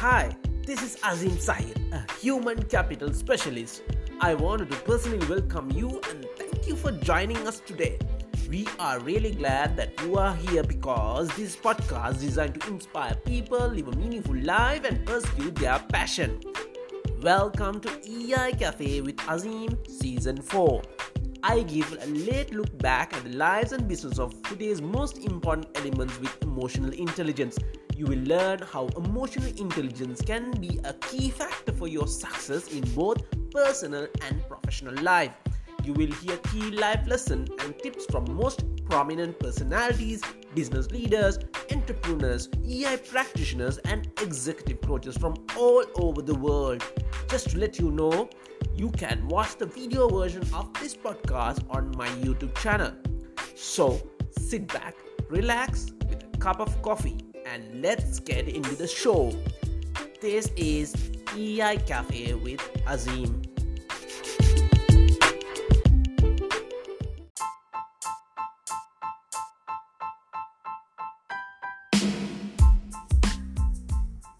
Hi, this is Azim Sahir, a human capital specialist. I wanted to personally welcome you and thank you for joining us today. We are really glad that you are here because this podcast is designed to inspire people, live a meaningful life, and pursue their passion. Welcome to EI Cafe with Azim Season 4. I give a late look back at the lives and business of today's most important elements with emotional intelligence. You will learn how emotional intelligence can be a key factor for your success in both personal and professional life. You will hear key life lessons and tips from most prominent personalities, business leaders, entrepreneurs, EI practitioners, and executive coaches from all over the world. Just to let you know, you can watch the video version of this podcast on my YouTube channel. So sit back, relax with a cup of coffee, and let's get into the show. This is EI Cafe with Azim.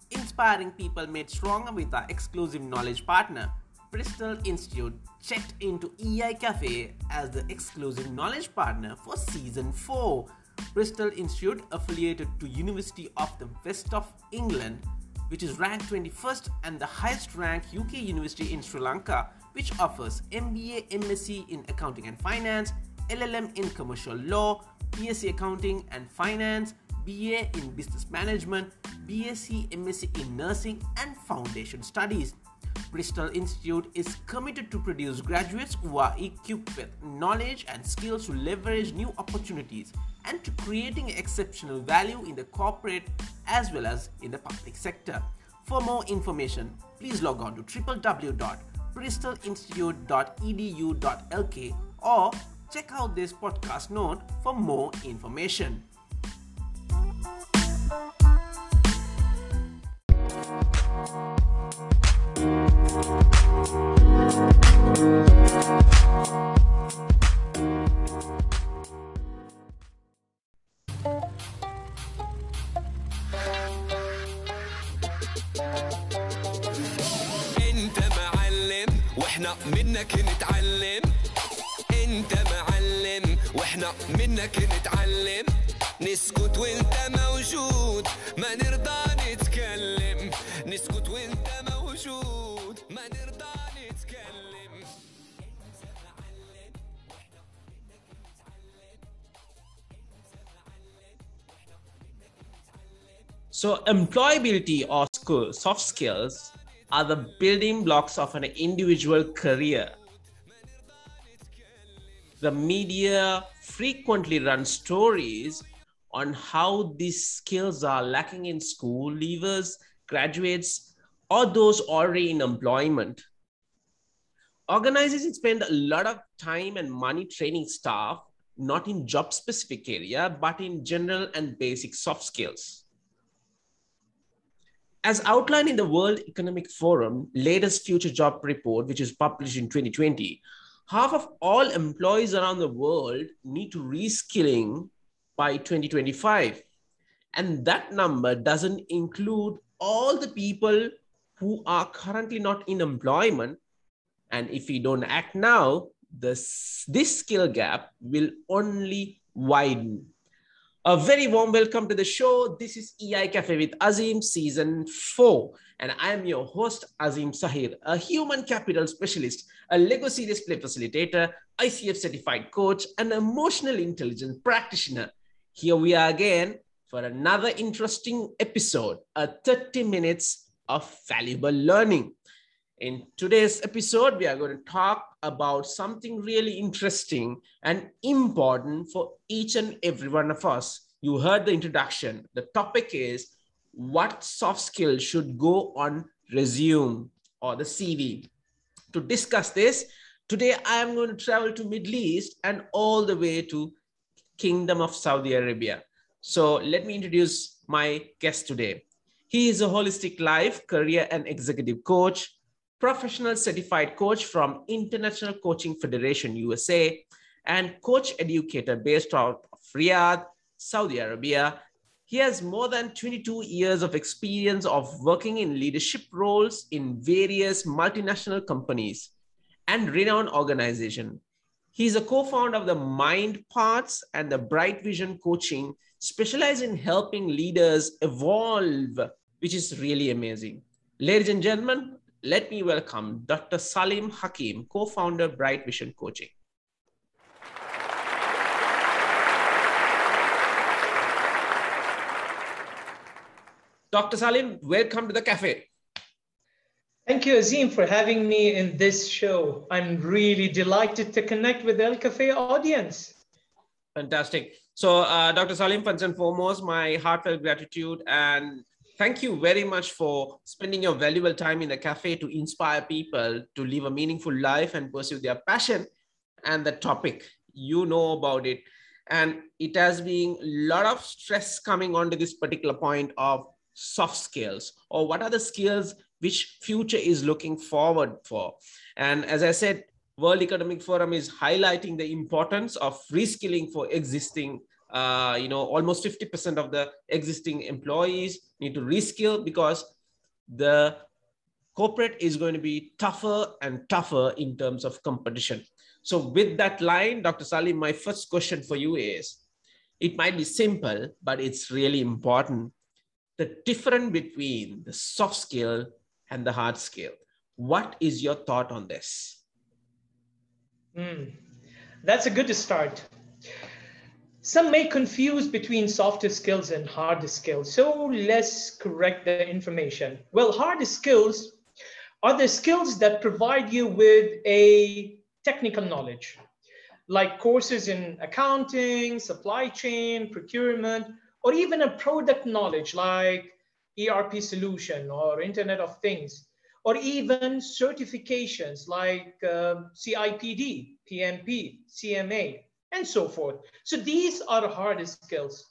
Inspiring people made stronger with our exclusive knowledge partner. Bristol Institute checked into EI Cafe as the exclusive knowledge partner for season 4. Bristol Institute affiliated to University of the West of England which is ranked 21st and the highest ranked UK university in Sri Lanka which offers MBA MSc in accounting and finance, LLM in commercial law, BSc accounting and finance, BA in business management, BSc MSc in nursing and foundation studies. Bristol Institute is committed to produce graduates who are equipped with knowledge and skills to leverage new opportunities and to creating exceptional value in the corporate as well as in the public sector. For more information, please log on to www.bristolinstitute.edu.lk or check out this podcast note for more information. منك نتعلم. انت معلم وإحنا منك نتعلم. نسكت وانت موجود ما نرضى نتكلم. نسكت وانت موجود ما نرضى So, employability or soft skills are the building blocks of an individual career. The media frequently run stories on how these skills are lacking in school leavers, graduates, or those already in employment. Organizations spend a lot of time and money training staff, not in job specific area, but in general and basic soft skills. As outlined in the World Economic Forum latest future job report, which is published in 2020, half of all employees around the world need to reskilling by 2025. And that number doesn't include all the people who are currently not in employment. And if we don't act now, this, this skill gap will only widen. A very warm welcome to the show. This is EI Cafe with Azim season 4. And I am your host, Azim Sahir, a human capital specialist, a LEGO Serious Play facilitator, ICF certified coach, and emotional intelligence practitioner. Here we are again for another interesting episode, a 30 minutes of valuable learning. In today's episode, we are going to talk about something really interesting and important for each and every one of us. You heard the introduction. The topic is what soft skills should go on resume or the CV. To discuss this, today I am going to travel to Middle East and all the way to Kingdom of Saudi Arabia. So let me introduce my guest today. He is a holistic life, career, and executive coach, professional certified coach from International Coaching Federation USA, and coach educator based out of Riyadh, Saudi Arabia. He has more than 22 years of experience of working in leadership roles in various multinational companies and renowned organizations. He's a co-founder of the Mind Parts and the Bright Vision Coaching, specialized in helping leaders evolve, which is really amazing. Ladies and gentlemen, let me welcome Dr. Salim Hakim, co-founder Bright Vision Coaching. Dr. Salim, welcome to the cafe. Thank you, Azim, for having me in this show. I'm really delighted to connect with the EI Cafe audience. Fantastic. So, uh, Dr. Salim, first and foremost, my heartfelt gratitude and thank you very much for spending your valuable time in the cafe to inspire people to live a meaningful life and pursue their passion and the topic. You know about it. And it has been a lot of stress coming onto this particular point of soft skills or what are the skills which future is looking forward for and as i said world economic forum is highlighting the importance of reskilling for existing uh, you know almost 50% of the existing employees need to reskill because the corporate is going to be tougher and tougher in terms of competition so with that line dr salim my first question for you is it might be simple but it's really important the difference between the soft skill and the hard skill. What is your thought on this? Mm, that's a good start. Some may confuse between softer skills and harder skills. So let's correct the information. Well, harder skills are the skills that provide you with a technical knowledge, like courses in accounting, supply chain, procurement, or even a product knowledge like ERP solution or Internet of Things, or even certifications like uh, CIPD, PMP, CMA, and so forth. So these are the hardest skills.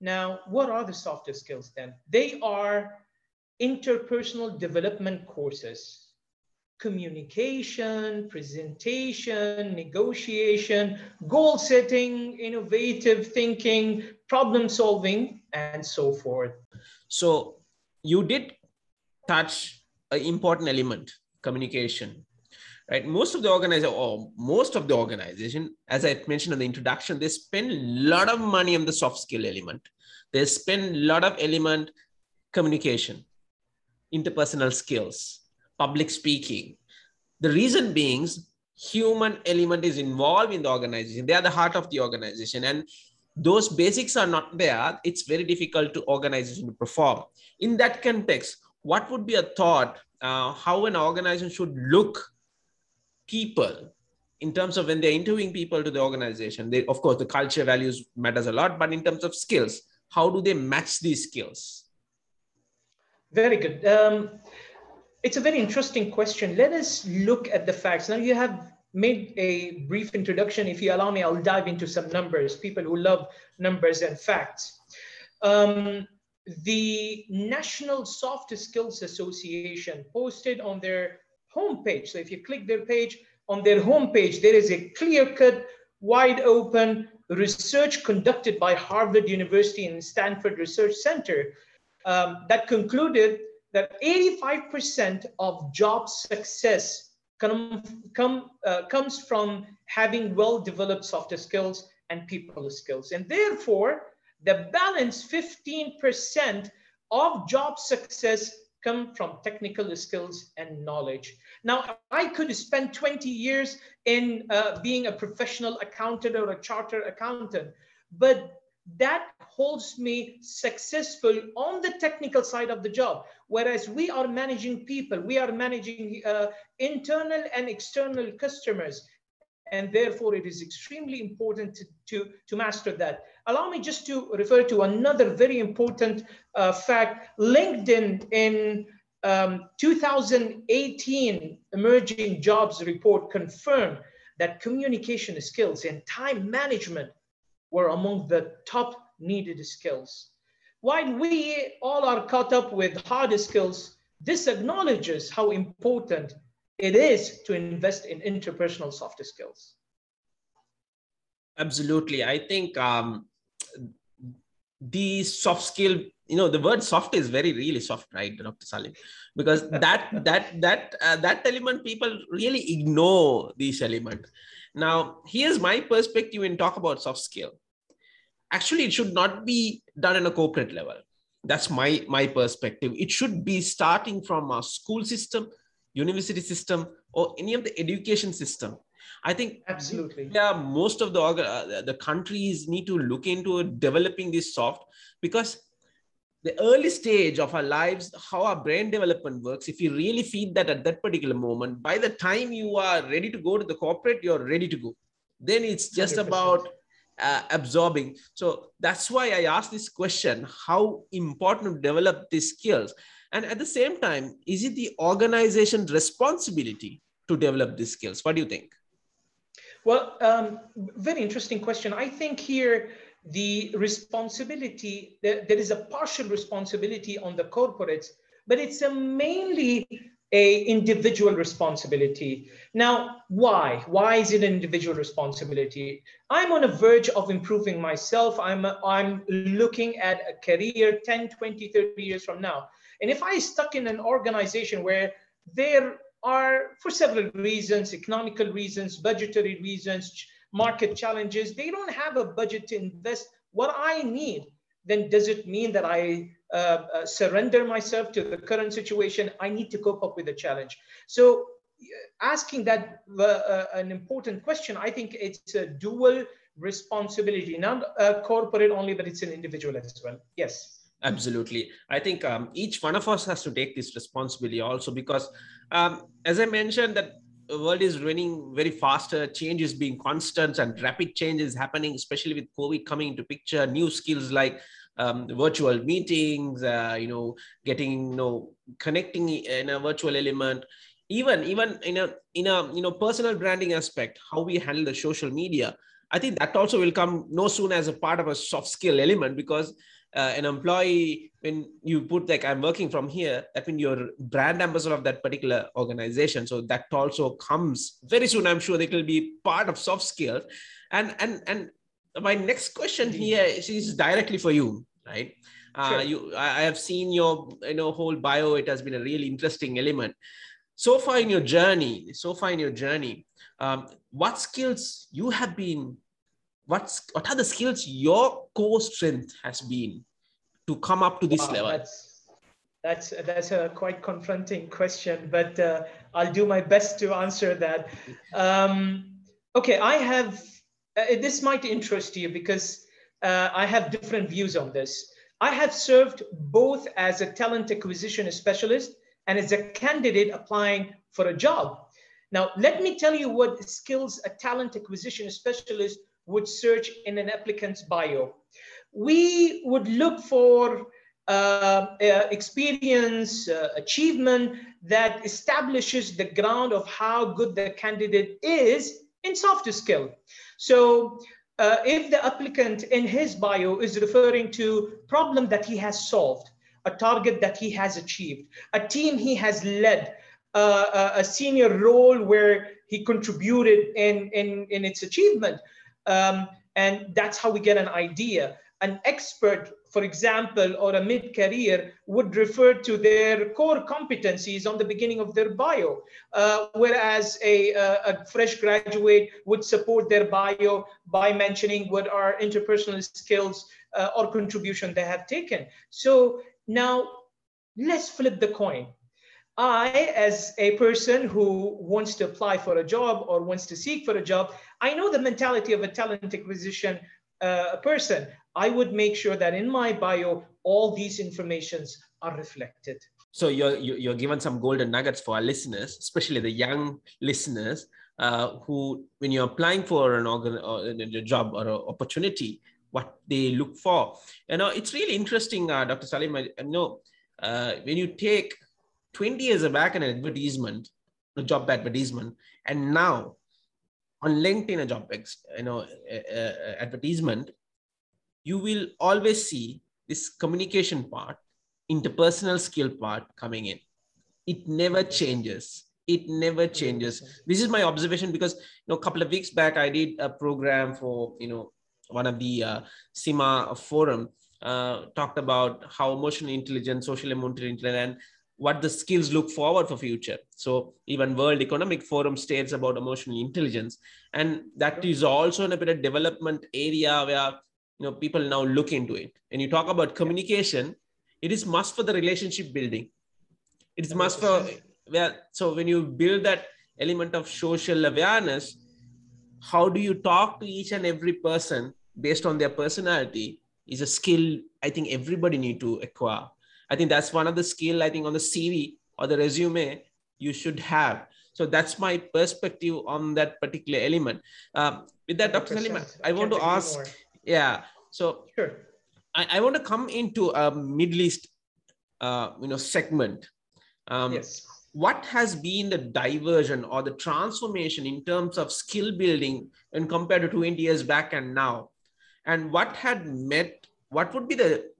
Now, what are the softer skills then? They are interpersonal development courses, communication, presentation, negotiation, goal setting, innovative thinking, problem solving, and so forth. So you did touch an important element, communication. Right. Most of the organization, or most of the organization, as I mentioned in the introduction, they spend a lot of money on the soft skill element. They spend a lot of element communication, interpersonal skills, public speaking. The reason being human element is involved in the organization. They are the heart of the organization. And those basics are not there. It's very difficult to organization to perform. In that context, what would be a thought uh, how an organization should look people in terms of when they're interviewing people to the organization they of course the culture values matters a lot but in terms of skills how do they match these skills very good um, it's a very interesting question. Let us look at the facts. Now, you have made a brief introduction. If you allow me, I'll dive into some numbers, people who love numbers and facts. Um, the National Soft Skills Association posted on their homepage. So if you click their page, on their homepage, there is a clear-cut, wide open research conducted by Harvard University and Stanford Research Center um, that concluded that 85% of job success come, come, uh, comes from having well-developed softer skills and people skills. And therefore, the balance 15% of job success come from technical skills and knowledge. Now, I could spend 20 years in uh, being a professional accountant or a charter accountant, but that holds me successful on the technical side of the job. Whereas we are managing people, we are managing uh, internal and external customers. And therefore, it is extremely important to, to, to master that. Allow me just to refer to another very important uh, fact. LinkedIn in um, 2018 Emerging Jobs Report confirmed that communication skills and time management were among the top needed skills. While we all are caught up with harder skills, this acknowledges how important it is to invest in interpersonal soft skills. Absolutely. I think um, the soft skill you know the word soft is very really soft right dr salim? Because that that that uh, that element people really ignore this element. Now here's my perspective in talk about soft skill. Actually it should not be done in a corporate level. That's my my perspective. It should be starting from a school system university system or any of the education system I think absolutely. Yeah, most of the uh, the countries need to look into developing this soft because the early stage of our lives, how our brain development works. If you really feed that at that particular moment, by the time you are ready to go to the corporate, you're ready to go. Then it's just 100%. about uh, absorbing. So that's why I asked this question: How important to develop these skills? And at the same time, is it the organization's responsibility to develop these skills? What do you think? Well, um, very interesting question. I think here the responsibility, there, there is a partial responsibility on the corporates, but it's a mainly a individual responsibility. Now, why? Why is it an individual responsibility? I'm on a verge of improving myself. I'm, I'm looking at a career 10, 20, 30 years from now. And if I stuck in an organization where there are for several reasons, economical reasons, budgetary reasons, market challenges. They don't have a budget to invest what I need. Then does it mean that I uh, uh, surrender myself to the current situation? I need to cope up with the challenge. So uh, asking that an important question, I think it's a dual responsibility, not corporate only, but it's an individual as well. Yes. Absolutely. I think um, each one of us has to take this responsibility also because, um, as I mentioned, that the world is running very faster, change is being constant, and rapid change is happening, especially with COVID coming into picture. New skills like um, virtual meetings, uh, you know, getting, you know, connecting in a virtual element, even even in a in a you know personal branding aspect, how we handle the social media. I think that also will come no soon as a part of a soft skill element because uh, an employee when you put like i'm working from here that means you're brand ambassador of that particular organization. So that also comes very soon i'm sure it will be part of soft skills and and and my next question here is directly for you right? Uh, you i have seen your you know whole bio. It has been a really interesting element. So far in your journey so far in your journey um, what skills you have been what's what are the skills your core strength has been to come up to this wow, level? that's that's that's a quite confronting question but uh, i'll do my best to answer that. Um, okay i have uh, this might interest you because uh, i have different views on this i have served both as a talent acquisition specialist and as a candidate applying for a job now let me tell you what skills a talent acquisition specialist would search in an applicant's bio. We would look for uh, uh, experience, uh, achievement that establishes the ground of how good the candidate is in soft skill. So uh, if the applicant in his bio is referring to problem that he has solved, a target that he has achieved, a team he has led, uh, a senior role where he contributed in, in, in its achievement, um, and that's how we get an idea. An expert, for example, or a mid-career would refer to their core competencies on the beginning of their bio, uh, whereas a, a, a, fresh graduate would support their bio by mentioning what are interpersonal skills uh, or contribution they have taken. So now let's flip the coin. I, as a person who wants to apply for a job or wants to seek for a job, I know the mentality of a talent acquisition uh, person. I would make sure that in my bio, all these informations are reflected. So you're, you're given some golden nuggets for our listeners, especially the young listeners uh, who, when you're applying for an organ or a job or an opportunity, what they look for. You know, it's really interesting, uh, Dr. Salim. I, I know uh, when you take 20 years back an advertisement, a job advertisement, and now on LinkedIn, a job you know uh, advertisement, you will always see this communication part, interpersonal skill part coming in. It never changes. It never changes. This is my observation because you know a couple of weeks back I did a program for you know one of the uh, CIMA forum uh, talked about how emotional intelligence, social emotional intelligence, and what the skills look forward for future. So even World Economic Forum states about emotional intelligence, and that is also in a bit of development area where you know people now look into it. And you talk about communication, it is must for the relationship building. It is must for where so when you build that element of social awareness, how do you talk to each and every person based on their personality is a skill I think everybody need to acquire. I think that's one of the skill I think on the CV or the resume you should have. So that's my perspective on that particular element. Um, with that, Dr. Salim, I, want to ask, yeah. So sure. I, I, want to come into a Middle East, uh, you know, segment. Um, yes. What has been the diversion or the transformation in terms of skill building and compared to 20 years back and now? And what had met, what would be the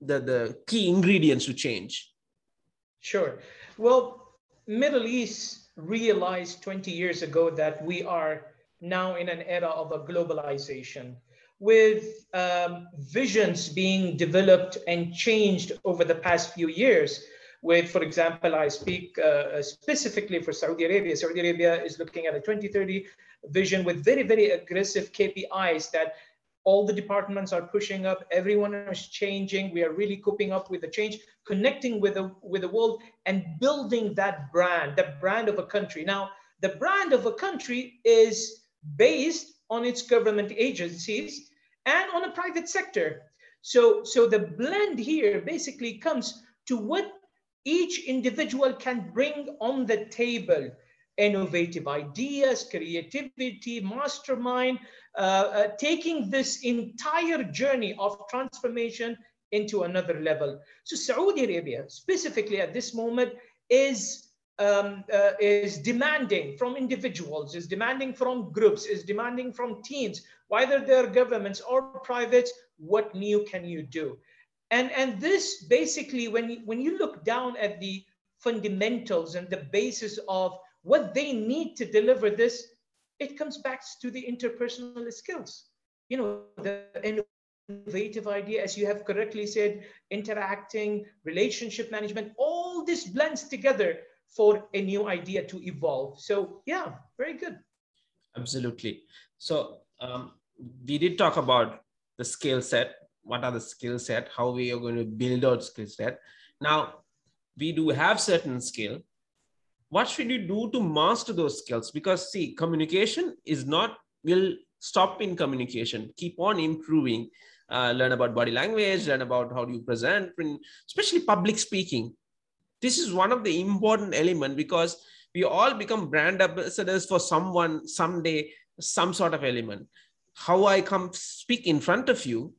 the, the key ingredients to change? Sure. Well, Middle East realized 20 years ago that we are now in an era of a globalization with um, visions being developed and changed over the past few years with, for example, I speak uh, specifically for Saudi Arabia. Saudi Arabia is looking at a 2030 vision with very, very aggressive KPIs that all the departments are pushing up. Everyone is changing. We are really coping up with the change connecting with the with the world and building that brand the brand of a country. Now the brand of a country is based on its government agencies and on a private sector so so the blend here basically comes to what each individual can bring on the table innovative ideas, creativity, mastermind, uh, uh, taking this entire journey of transformation into another level. So Saudi Arabia, specifically at this moment, is um, uh, is demanding from individuals, is demanding from groups, is demanding from teams, whether they're governments or privates, what new can you do? And, and this basically, when you, when you look down at the fundamentals and the basis of what they need to deliver this, it comes back to the interpersonal skills. You know, the innovative idea, as you have correctly said, interacting, relationship management, all this blends together for a new idea to evolve. So yeah, very good. Absolutely. So um, we did talk about the skill set. What are the skill set? How we are going to build out skill set. Now we do have certain skill, what should you do to master those skills because see communication is not will stop in communication keep on improving uh, learn about body language learn about how do you present especially public speaking this is one of the important element because we all become brand ambassadors for someone someday some sort of element how i come speak in front of you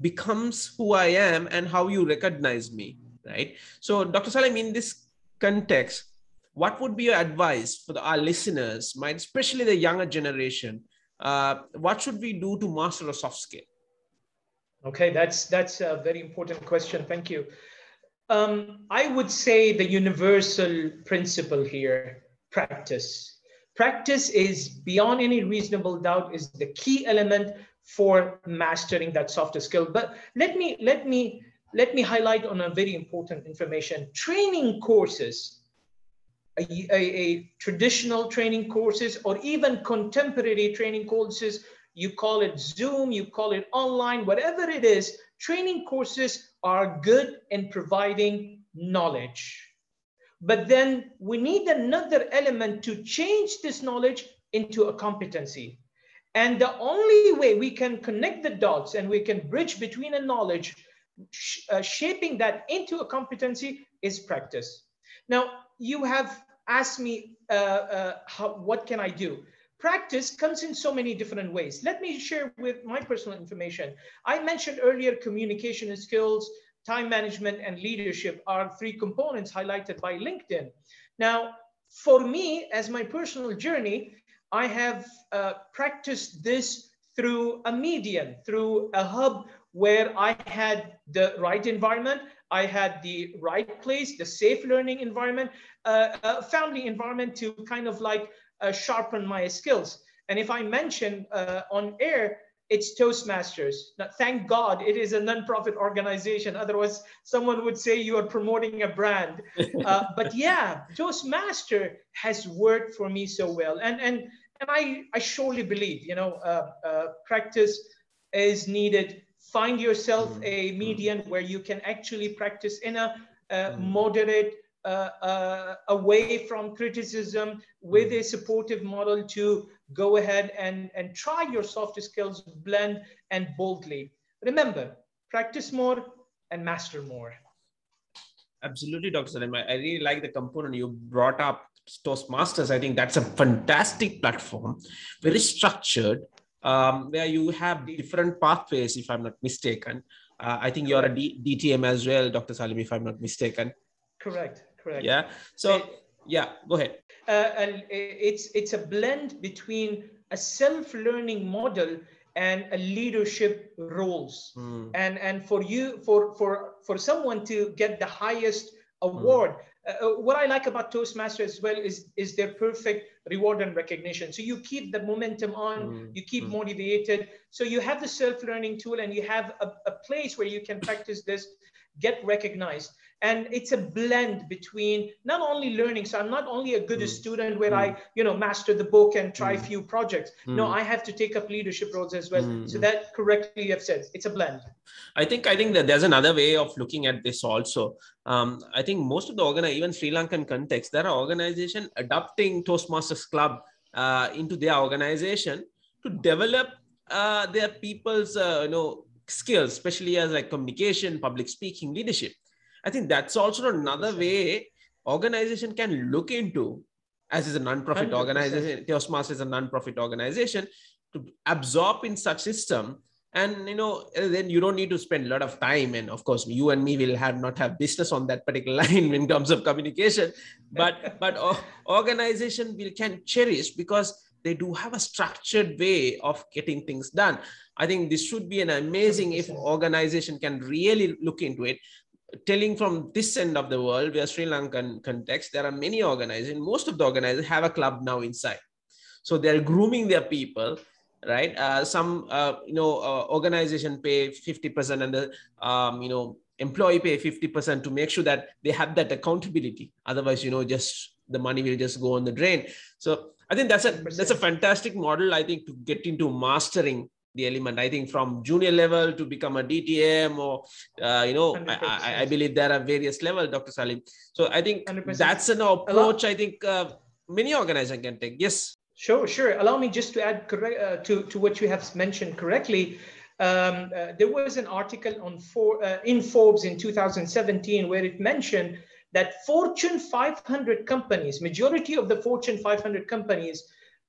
becomes who i am and how you recognize me right so dr salim in this context what would be your advice for the, our listeners, my, especially the younger generation? Uh, what should we do to master a soft skill? Okay, that's that's a very important question. Thank you. Um, I would say the universal principle here: practice. Practice is beyond any reasonable doubt is the key element for mastering that softer skill. But let me let me let me highlight on a very important information. Training courses a, a, a, traditional training courses or even contemporary training courses. You call it Zoom, you call it online, whatever it is, training courses are good in providing knowledge. But then we need another element to change this knowledge into a competency. And the only way we can connect the dots and we can bridge between a knowledge, sh uh, shaping that into a competency is practice. Now, you have asked me, uh, uh, how, what can I do? Practice comes in so many different ways. Let me share with my personal information. I mentioned earlier communication skills, time management, and leadership are three components highlighted by LinkedIn. Now, for me, as my personal journey, I have uh, practiced this through a medium, through a hub where I had the right environment, I had the right place, the safe learning environment, uh, a family environment to kind of like sharpen my skills. And if I mention uh, on air, it's Toastmasters. Now, thank God it is a non-profit organization. Otherwise, someone would say you are promoting a brand. Uh, but yeah, Toastmaster has worked for me so well, and and and I I surely believe you know uh, uh, practice is needed. Find yourself mm-hmm. a medium where you can actually practice in a mm-hmm. moderate uh, uh, away from criticism with a supportive model to go ahead and, and try your soft skills blend and boldly. Remember, practice more and master more. Absolutely, Dr. Salim. I really like the component you brought up, Toastmasters. I think that's a fantastic platform, very structured, um, where you have different pathways, if I'm not mistaken. Uh, I think you're a D- DTM as well, Dr. Salim, if I'm not mistaken. Correct, correct. Yeah. So, yeah, go ahead. Uh, and it's it's a blend between a self-learning model and a leadership roles. Mm. And and for you, for for for someone to get the highest award. Mm. Uh, what I like about Toastmasters as well is, is their perfect reward and recognition. So you keep the momentum on, mm. you keep mm. motivated. So you have the self-learning tool and you have a, a place where you can practice this, get recognized and it's a blend between not only learning so i'm not only a good mm. student where mm. i you know master the book and try a mm. few projects no mm. i have to take up leadership roles as well so that correctly you have said it's a blend i think i think that there's another way of looking at this also um, i think most of the organ even sri lankan context there are organization adopting toastmasters club uh, into their organization to develop uh, their people's uh, you know skills especially as like communication public speaking leadership I think that's also another way organization can look into, as is a non-profit 100%. organization, Toastmasters is a non-profit organization, to absorb in such system. And you know, then you don't need to spend a lot of time. And of course, you and me will have not have business on that particular line in terms of communication. But but organization will can cherish because they do have a structured way of getting things done. I think this should be an amazing 100%. if organization can really look into it telling from this end of the world, we are Sri Lankan context, there are many organizations, most of the organizations have a club now inside. So they're grooming their people, right? Uh, some, uh, you know, uh, organization pay 50% and the, um, you know, employee pay 50% to make sure that they have that accountability. Otherwise, you know, just the money will just go on the drain. So I think that's a, that's a fantastic model, I think, to get into mastering the element i think from junior level to become a dtm or uh, you know I, I, believe there are various levels dr salim. So i think 100%. that's an approach i think uh, many organizations can take. Yes. Sure sure. Allow me just to add correct uh, to to what you have mentioned correctly. Um, uh, there was an article on for, uh, in forbes in 2017 where it mentioned that fortune 500 companies majority of the fortune 500 companies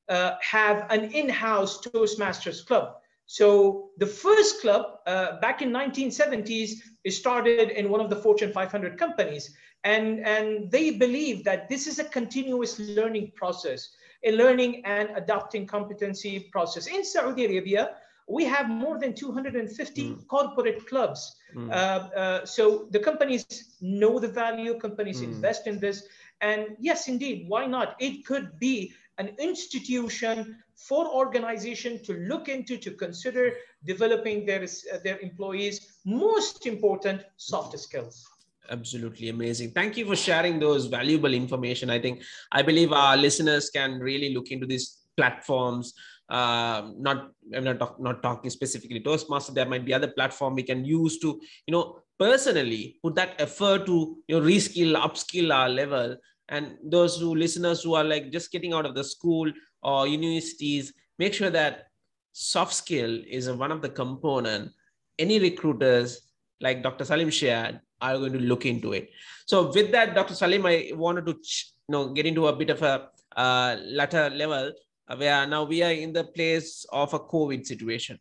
uh, have an in-house toastmasters club so the first club uh, back in 1970s started in one of the Fortune 500 companies. And, and they believe that this is a continuous learning process, a learning and adapting competency process. In Saudi Arabia, we have more than 250 mm. corporate clubs. Mm. Uh, uh, so the companies know the value, companies mm. invest in this. And yes, indeed, why not? It could be an institution for organization to look into, to consider developing their, uh, their employees' most important soft skills. Absolutely amazing. Thank you for sharing those valuable information. I think i believe our listeners can really look into these platforms. Uh, not i'm not, talk, not talking specifically toastmaster. There might be other platform we can use to you know personally put that effort to you know reskill upskill our level and those who listeners who are like just getting out of the school or universities make sure that soft skill is one of the component. Any recruiters like dr salim shared are going to look into it. So with that dr salim i wanted to you know get into a bit of a uh, latter level where now we are in the place of a covid situation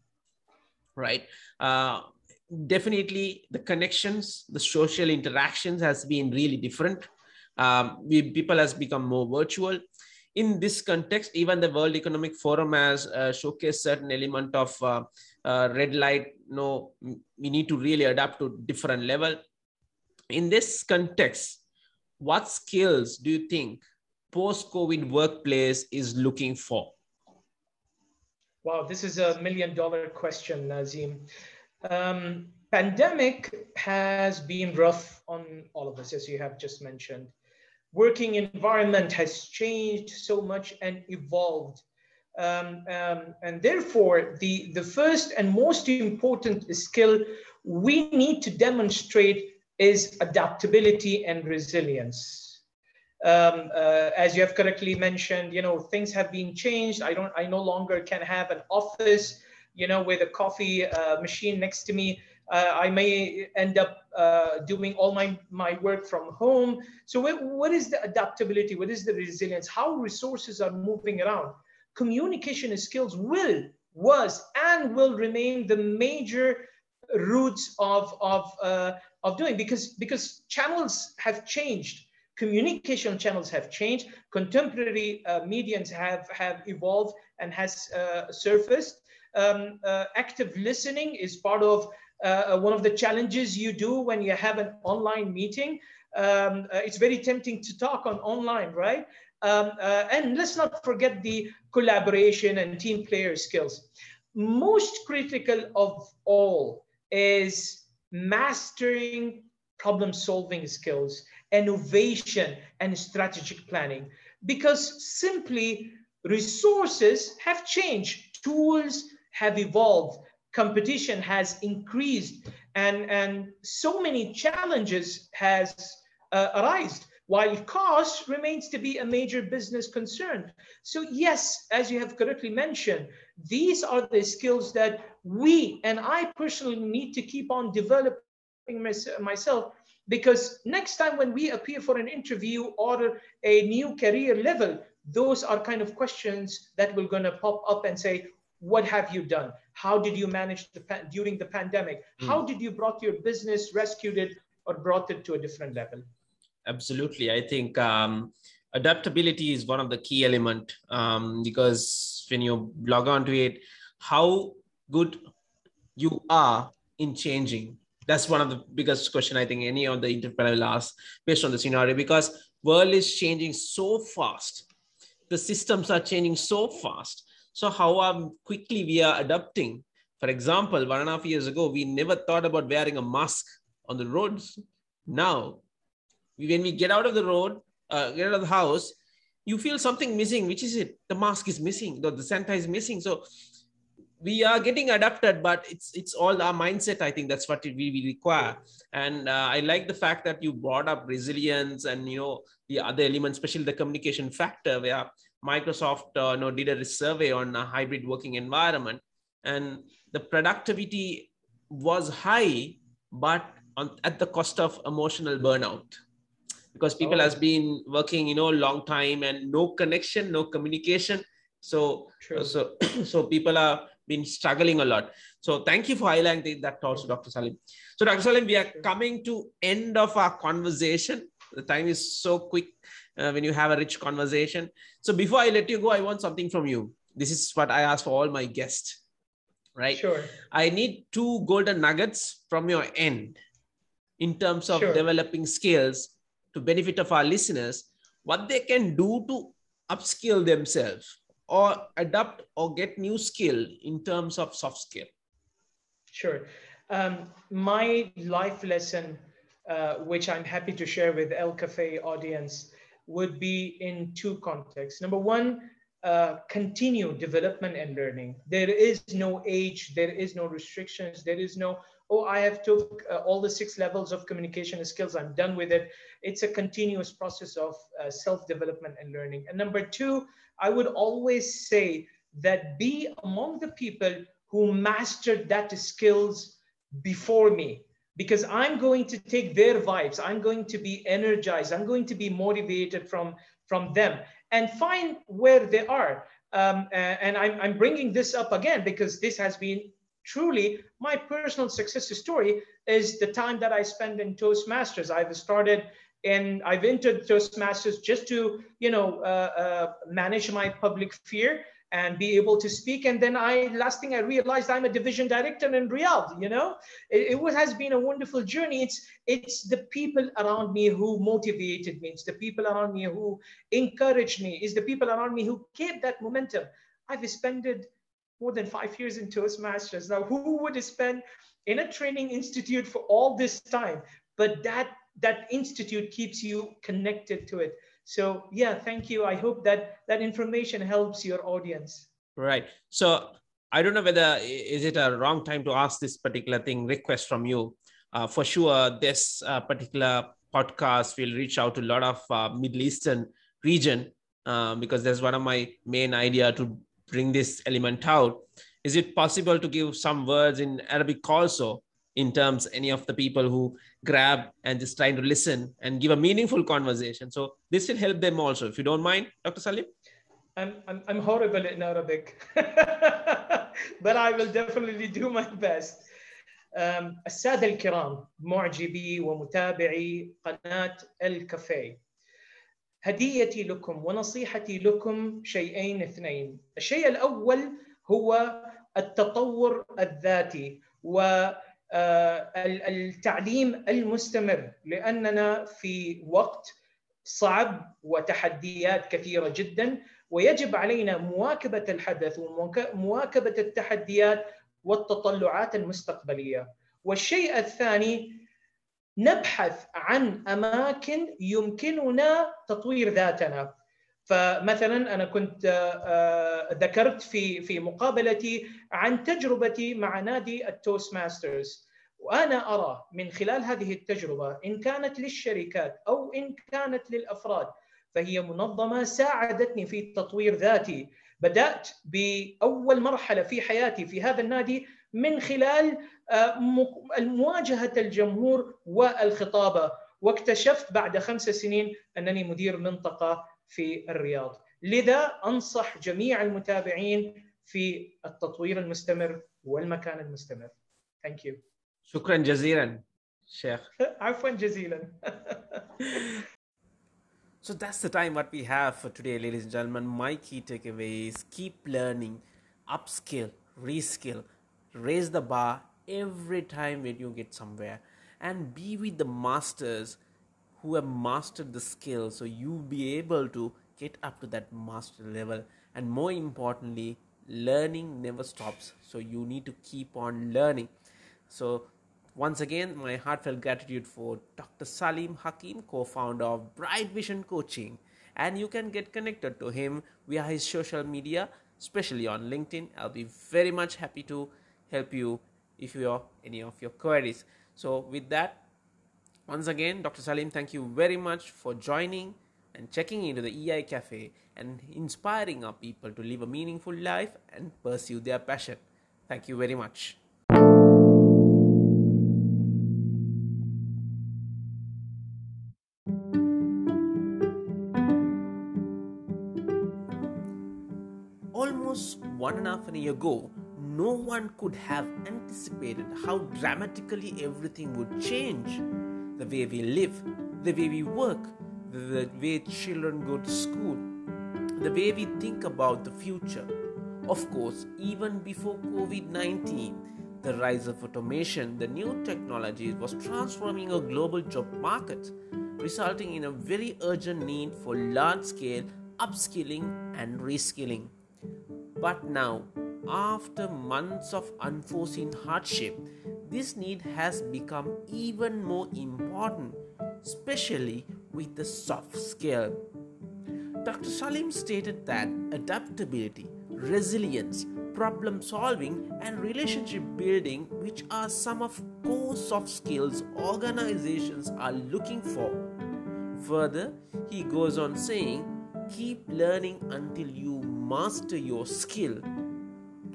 right? Uh, definitely the connections the social interactions has been really different um, we, people has become more virtual. In this context, even the World Economic Forum has uh, showcased certain element of uh, uh, red light. no, we need to really adapt to different level. In this context, what skills do you think post-COVID workplace is looking for? Wow, this is a million dollar question, Azim. Um, pandemic has been rough on all of us, as you have just mentioned. Working environment has changed so much and evolved. Um, um, and therefore, the, the first and most important skill we need to demonstrate is adaptability and resilience. Um, uh, as you have correctly mentioned, you know, things have been changed. I don't, I no longer can have an office, you know, with a coffee uh, machine next to me. Uh, I may end up uh, doing all my, my work from home. So what, what is the adaptability? What is the resilience? How resources are moving around? Communication skills will, was, and will remain the major roots of, of, uh, of doing because, because channels have changed communication channels have changed, contemporary uh, mediums have, have evolved and has uh, surfaced. Um, uh, active listening is part of uh, one of the challenges you do when you have an online meeting. Um, uh, it's very tempting to talk on online, right? Um, uh, and let's not forget the collaboration and team player skills. Most critical of all is mastering problem solving skills innovation and strategic planning because simply resources have changed, tools have evolved, competition has increased, and, and so many challenges has uh, arisen while cost remains to be a major business concern. So yes, as you have correctly mentioned, these are the skills that we and I personally need to keep on developing myself because next time when we appear for an interview or a new career level, those are kind of questions that will gonna pop up and say, what have you done? How did you manage the during the pandemic? Mm. How did you brought your business, rescued it, or brought it to a different level? Absolutely, I think um, adaptability is one of the key element um, because when you log on to it, how good you are in changing that's one of the biggest question I think any of the entrepreneur will ask based on the scenario because world is changing so fast. The systems are changing so fast. So how quickly we are adapting. For example, one and a half years ago, we never thought about wearing a mask on the roads. Now, when we get out of the road, uh, get out of the house, you feel something missing. Which is it? The mask is missing. The, the Santa is missing. So we are getting adapted but it's it's all our mindset i think that's what we, we require and uh, i like the fact that you brought up resilience and you know the other elements especially the communication factor where microsoft uh, you know did a survey on a hybrid working environment and the productivity was high but on, at the cost of emotional burnout because people oh. has been working you know long time and no connection no communication so True. so so people are been struggling a lot. So thank you for highlighting that also, Dr. Salim. So Dr. Salim, we are coming to end of our conversation. The time is so quick uh, when you have a rich conversation. So before I let you go, I want something from you. This is what I ask for all my guests, right? Sure. I need two golden nuggets from your end in terms of sure. developing skills to benefit of our listeners, what they can do to upskill themselves or adapt or get new skill in terms of soft skill? Sure. Um, my life lesson, uh, which I'm happy to share with EI Cafe audience, would be in two contexts. Number one, uh, continue development and learning. There is no age, there is no restrictions, there is no, oh, I have took uh, all the six levels of communication skills, I'm done with it. It's a continuous process of uh, self-development and learning. And number two, I would always say that be among the people who mastered that skills before me because I'm going to take their vibes. I'm going to be energized. I'm going to be motivated from, from them and find where they are. Um, and I'm, I'm bringing this up again because this has been truly my personal success story is the time that I spend in Toastmasters. I've started and I've entered Toastmasters just to, you know, uh, uh, manage my public fear and be able to speak. And then I, last thing I realized, I'm a division director in Riyadh. You know, it, it has been a wonderful journey. It's it's the people around me who motivated me. It's the people around me who encouraged me. It's the people around me who kept that momentum. I've spent more than five years in Toastmasters. Now, who would spend in a training institute for all this time? But that that institute keeps you connected to it. So yeah, thank you. I hope that that information helps your audience. Right. So I don't know whether is it a wrong time to ask this particular thing request from you. Uh, for sure, this uh, particular podcast will reach out to a lot of uh, Middle Eastern region uh, because that's one of my main idea to bring this element out. Is it possible to give some words in Arabic also in terms any of the people who grab and just trying to listen and give a meaningful conversation? So this will help them also. If you don't mind, Dr. Salim. I'm, I'm, I'm horrible in Arabic, but I will definitely do my best. السادة الكرام معجبي ومتابعي قناة الكافيه هديتي لكم ونصيحتي لكم شيئين اثنين الشيء الأول هو التطور الذاتي والتعليم المستمر لأننا في وقت صعب وتحديات كثيرة جدا ويجب علينا مواكبة الحدث ومواكبة التحديات والتطلعات المستقبلية. والشيء الثاني نبحث عن أماكن يمكننا تطوير ذاتنا. فمثلا أنا كنت ذكرت في في مقابلتي عن تجربتي مع نادي التوست ماسترز وأنا أرى من خلال هذه التجربة إن كانت للشركات أو إن كانت للأفراد فهي منظمة ساعدتني في تطوير ذاتي. بدأت بأول مرحلة في حياتي في هذا النادي من خلال مواجهه الجمهور والخطابة. واكتشفت بعد خمس سنين أنني مدير منطقة في الرياض لذا انصح جميع المتابعين في التطوير المستمر والمكان المستمر ثانك يو شكرا جزيلا شيخ عفوا جزيلا So that's the time what we have for today, ladies and gentlemen. My key takeaway is keep learning, upskill, reskill, raise the bar every time when you get somewhere, and be with the masters who have mastered the skill so you'll be able to get up to that master level. And more importantly, learning never stops. So you need to keep on learning. So once again, my heartfelt gratitude for Dr. Salim Hakim, co founder of Bright Vision Coaching. And you can get connected to him via his social media, especially on LinkedIn. I'll be very much happy to help you if you have any of your queries. So, with that, once again, Dr. Salim, thank you very much for joining and checking into the EI Cafe and inspiring our people to live a meaningful life and pursue their passion. Thank you very much. Almost one and a half a year ago, no one could have anticipated how dramatically everything would change. The way we live, the way we work, the way children go to school, the way we think about the future. Of course, even before COVID 19, the rise of automation, the new technologies was transforming a global job market, resulting in a very urgent need for large scale upskilling and reskilling. But now, after months of unforeseen hardship, this need has become even more important, especially with the soft skill. Dr. Salim stated that adaptability, resilience, problem solving, and relationship building, which are some of core soft skills organizations are looking for. Further, he goes on saying, keep learning until you master your skill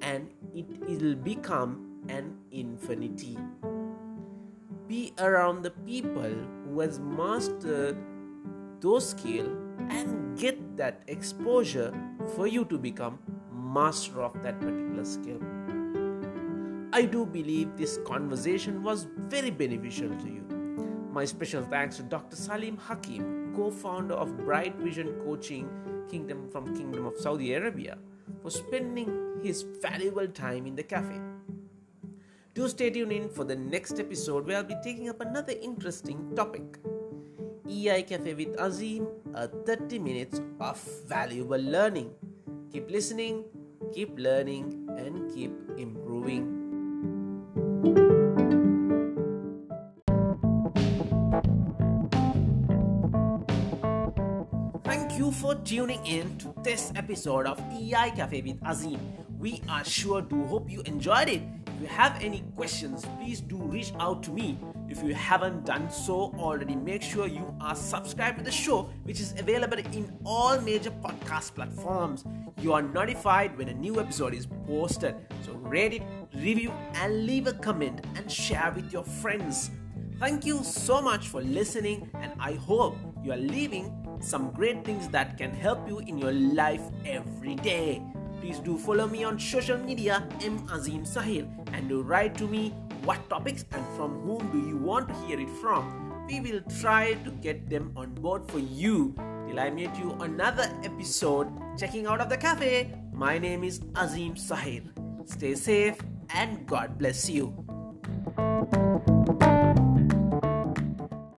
and it will become an infinity. Be around the people who has mastered those skills and get that exposure for you to become master of that particular skill. I do believe this conversation was very beneficial to you. My special thanks to Dr. Salim Hakim, co-founder of Bright Vision Coaching Kingdom from Kingdom of Saudi Arabia, for spending his valuable time in the cafe. Do stay tuned in for the next episode where I'll be taking up another interesting topic. EI Cafe with Azim, a 30 minutes of valuable learning. Keep listening, keep learning, and keep improving. Thank you for tuning in to this episode of EI Cafe with Azim. We are sure to hope you enjoyed it. If you have any questions, please do reach out to me. If you haven't done so already, make sure you are subscribed to the show, which is available in all major podcast platforms. You are notified when a new episode is posted. So rate it, review, and leave a comment and share with your friends. Thank you so much for listening, and I hope you are leaving some great things that can help you in your life every day. Please do follow me on social media, M Azim Sahil, and do write to me what topics and from whom do you want to hear it from. We will try to get them on board for you. Till I meet you on another episode, checking out of the cafe. My name is Azim Sahil. Stay safe and God bless you.